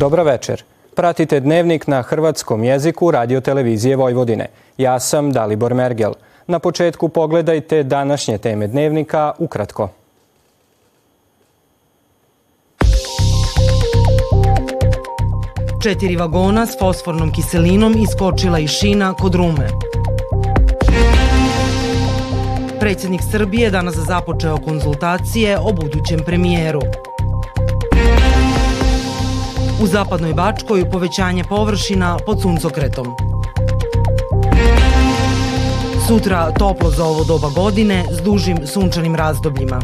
Dobra večer. Pratite dnevnik na hrvatskom jeziku radio televizije Vojvodine. Ja sam Dalibor Mergel. Na početku pogledajte današnje teme dnevnika ukratko. Četiri vagona s fosfornom kiselinom iskočila iz šina kod Rume. Predsjednik Srbije danas započeo konzultacije o budućem premijeru. U zapadnoj Bačkoj povećanje površina pod suncokretom. Sutra toplo za ovo doba godine s dužim sunčanim razdobljima.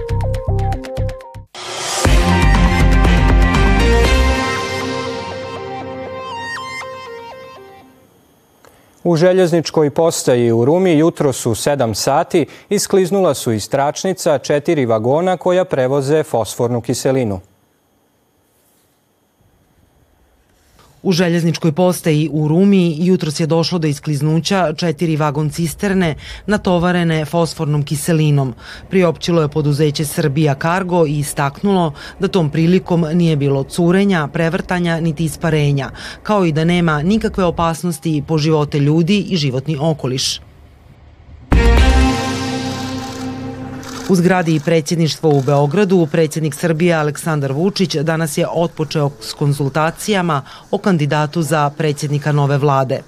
U željezničkoj postaji u Rumi jutro su 7 sati iskliznula su iz tračnica četiri vagona koja prevoze fosfornu kiselinu. U željezničkoj postaji u Rumi jutros je došlo do iskliznuća četiri vagon cisterne natovarene fosfornom kiselinom. Priopćilo je poduzeće Srbija Cargo i istaknulo da tom prilikom nije bilo curenja, prevrtanja niti isparenja, kao i da nema nikakve opasnosti po živote ljudi i životni okoliš. U zgradi predsjedništva u Beogradu predsjednik Srbije Aleksandar Vučić danas je otpočeo s konzultacijama o kandidatu za predsjednika nove vlade.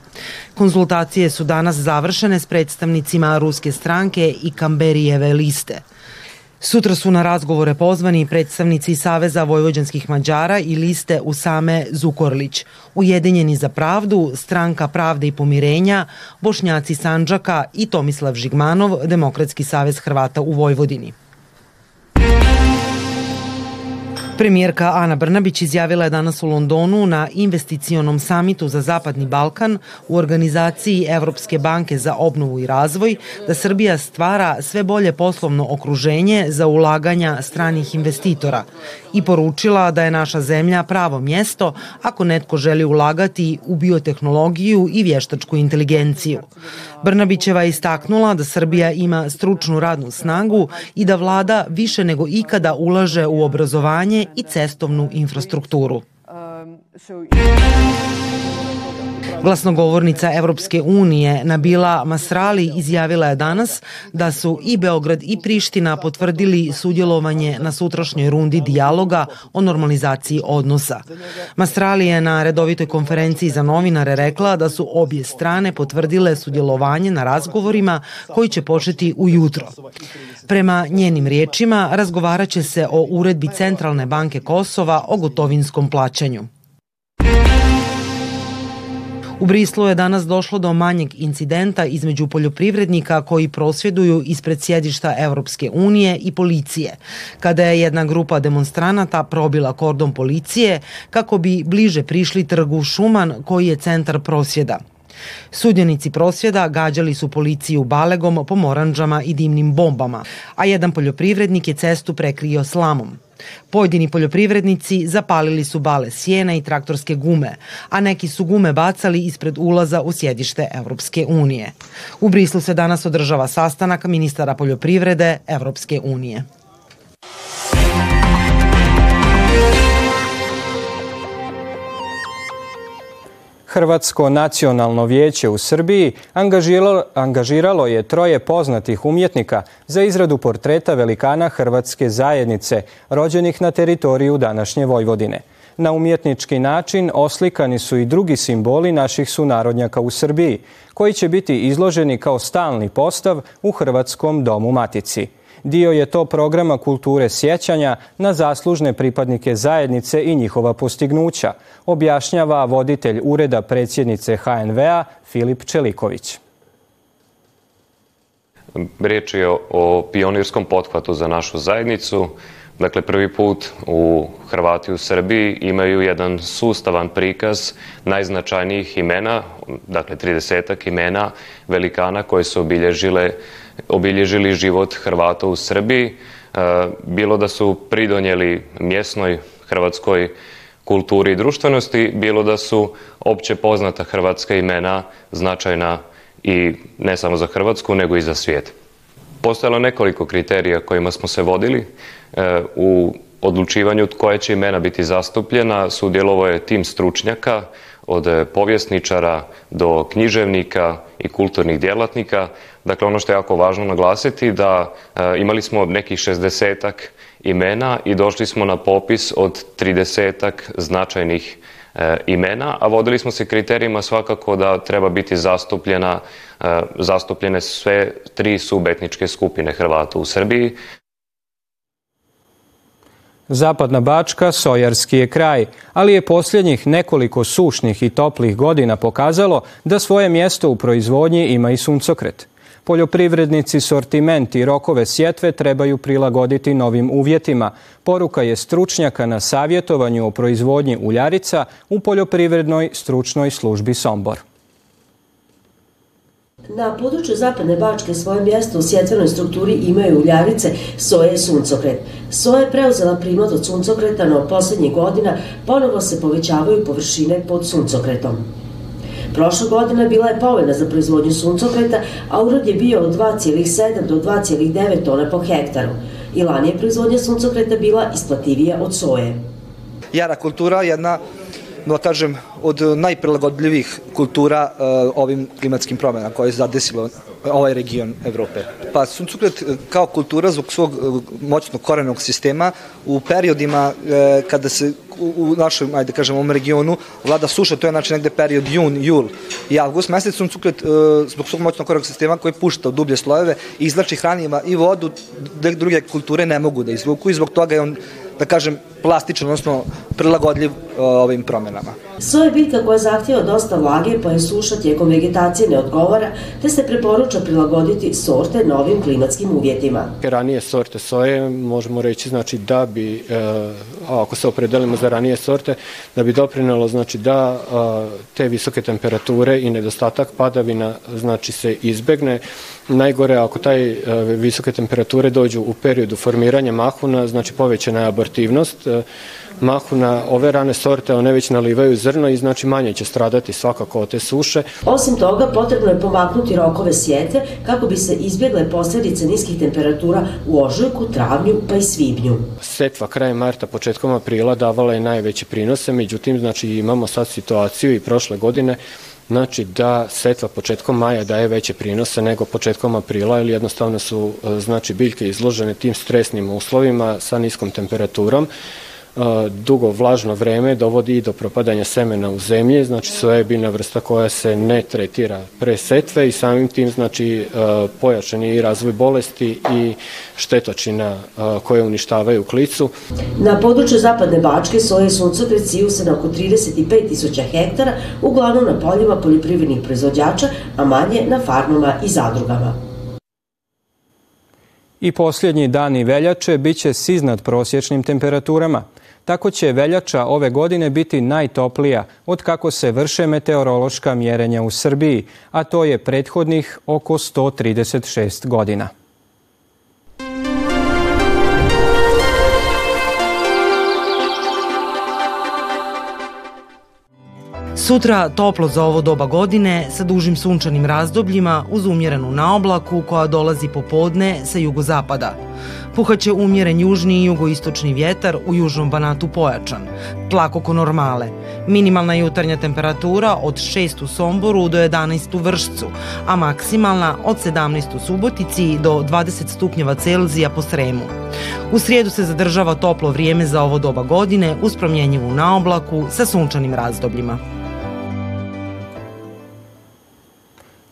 Konzultacije su danas završene s predstavnicima ruske stranke i Kamberijeve liste. Sutra su na razgovore pozvani predstavnici Saveza vojvođanskih Mađara i liste Usame Zukorlić, Ujedinjeni za pravdu, Stranka pravde i pomirenja, Bošnjaci Sanđaka i Tomislav Žigmanov, Demokratski savez Hrvata u Vojvodini. Premijerka Ana Brnabić izjavila je danas u Londonu na investicionom samitu za Zapadni Balkan u organizaciji Evropske banke za obnovu i razvoj da Srbija stvara sve bolje poslovno okruženje za ulaganja stranih investitora i poručila da je naša zemlja pravo mjesto ako netko želi ulagati u biotehnologiju i vještačku inteligenciju. Brnabićeva je istaknula da Srbija ima stručnu radnu snagu i da vlada više nego ikada ulaže u obrazovanje і цестовну інфраструктуру. Е, Glasnogovornica Evropske unije Nabila Masrali izjavila je danas da su i Beograd i Priština potvrdili sudjelovanje na sutrašnjoj rundi dijaloga o normalizaciji odnosa. Masrali je na redovitoj konferenciji za novinare rekla da su obje strane potvrdile sudjelovanje na razgovorima koji će početi ujutro. Prema njenim riječima razgovarat će se o uredbi Centralne banke Kosova o gotovinskom plaćanju. U Brislu je danas došlo do manjeg incidenta između poljoprivrednika koji prosvjeduju ispred sjedišta Evropske unije i policije, kada je jedna grupa demonstranata probila kordon policije kako bi bliže prišli trgu Šuman koji je centar prosvjeda. Sudjenici prosvjeda gađali su policiju balegom, pomoranđama i dimnim bombama, a jedan poljoprivrednik je cestu prekrio slamom. Pojedini poljoprivrednici zapalili su bale sjena i traktorske gume, a neki su gume bacali ispred ulaza u sjedište Evropske unije. U Brislu se danas održava sastanak ministara poljoprivrede Evropske unije. Hrvatsko nacionalno vijeće u Srbiji angažiralo, angažiralo je troje poznatih umjetnika za izradu portreta velikana Hrvatske zajednice, rođenih na teritoriju današnje Vojvodine. Na umjetnički način oslikani su i drugi simboli naših sunarodnjaka u Srbiji, koji će biti izloženi kao stalni postav u Hrvatskom domu Matici. Dio je to programa kulture sjećanja na zaslužne pripadnike zajednice i njihova postignuća, objašnjava voditelj Ureda predsjednice HNV-a Filip Čeliković. Riječ je o pionirskom pothvatu za našu zajednicu. Dakle, prvi put u Hrvati u Srbiji imaju jedan sustavan prikaz najznačajnijih imena, dakle 30 imena velikana koje su obilježile obilježili život Hrvata u Srbiji, e, bilo da su pridonjeli mjesnoj hrvatskoj kulturi i društvenosti, bilo da su opće poznata hrvatska imena značajna i ne samo za Hrvatsku, nego i za svijet. Postojalo nekoliko kriterija kojima smo se vodili. E, u odlučivanju koje će imena biti zastupljena sudjelovo je tim stručnjaka od povjesničara do književnika i kulturnih djelatnika. Dakle, ono što je jako važno naglasiti da e, imali smo nekih 60 imena i došli smo na popis od 30 značajnih e, imena, a vodili smo se kriterijima svakako da treba biti zastupljena, e, zastupljene sve tri subetničke skupine Hrvata u Srbiji. Zapadna Bačka sojarski je kraj, ali je posljednjih nekoliko sušnih i toplih godina pokazalo da svoje mjesto u proizvodnji ima i suncokret. Poljoprivrednici sortiment i rokove sjetve trebaju prilagoditi novim uvjetima. Poruka je stručnjaka na savjetovanju o proizvodnji uljarica u Poljoprivrednoj stručnoj službi Sombor. Na području Zapadne Bačke svoje mjesto u sjetvenoj strukturi imaju uljarice, soje i suncokret. Soja je preuzela primat od suncokreta, no posljednjih godina ponovo se povećavaju površine pod suncokretom. Prošla godina bila je povoljna za proizvodnju suncokreta, a urod je bio od 2,7 do 2,9 tona po hektaru. I lani je proizvodnja suncokreta bila isplativija od soje. Jara kultura je jedna da kažem, od najprilagodljivih kultura uh, ovim klimatskim promenama koje je zadesilo ovaj region Evrope. Pa suncokret uh, kao kultura zbog svog uh, moćnog korenog sistema u periodima uh, kada se u našem, ajde kažem, ovom regionu vlada suša, to je znači negde period jun, jul i avgust mesec, suncokret zbog svog moćnog korenog sistema koji pušta u dublje slojeve izlači hranima i vodu, druge kulture ne mogu da izvuku i zbog toga je on da kažem, plastičan, odnosno prilagodljiv ovim promenama. Soja je biljka koja zahtjeva dosta vlage, pa je suša tijekom vegetacije ne odgovara, te se preporuča prilagoditi sorte novim klimatskim uvjetima. Ranije sorte soje možemo reći znači da bi, e, ako se opredelimo za ranije sorte, da bi doprinalo znači da te visoke temperature i nedostatak padavina znači se izbegne. Najgore ako taj e, visoke temperature dođu u periodu formiranja mahuna, znači povećana je abortivnost, e, mahuna, ove rane sorte, one već nalivaju zrno i znači manje će stradati svakako od te suše. Osim toga, potrebno je pomaknuti rokove sjete kako bi se izbjegle posljedice niskih temperatura u ožujku, travnju pa i svibnju. Setva krajem marta, početkom aprila davala je najveće prinose, međutim, znači imamo sad situaciju i prošle godine Znači da setva početkom maja daje veće prinose nego početkom aprila ili jednostavno su znači biljke izložene tim stresnim uslovima sa niskom temperaturom dugo vlažno vreme dovodi i do propadanja semena u zemlji, znači soja je biljna vrsta koja se ne tretira pre setve i samim tim znači pojačan je i razvoj bolesti i štetočina koje uništavaju klicu. Na području Zapadne Bačke soje i suncokret siju se na oko 35.000 hektara, uglavnom na poljima poljoprivrednih proizvođača, a manje na farmama i zadrugama. I posljednji dani veljače biće s iznad prosječnim temperaturama. Tako će veljača ove godine biti najtoplija od kako se vrše meteorološka mjerenja u Srbiji, a to je prethodnih oko 136 godina. Sutra toplo za ovo doba godine sa dužim sunčanim razdobljima uz umjerenu naoblaku koja dolazi popodne sa jugozapada. Puhaće umjeren južni i jugoistočni vjetar u južnom banatu pojačan, tlak oko normale. Minimalna jutarnja temperatura od 6 u Somboru do 11 u Vršcu, a maksimalna od 17 u Subotici do 20 stupnjeva Celzija po Sremu. U srijedu se zadržava toplo vrijeme za ovo doba godine uz promjenjivu naoblaku sa sunčanim razdobljima.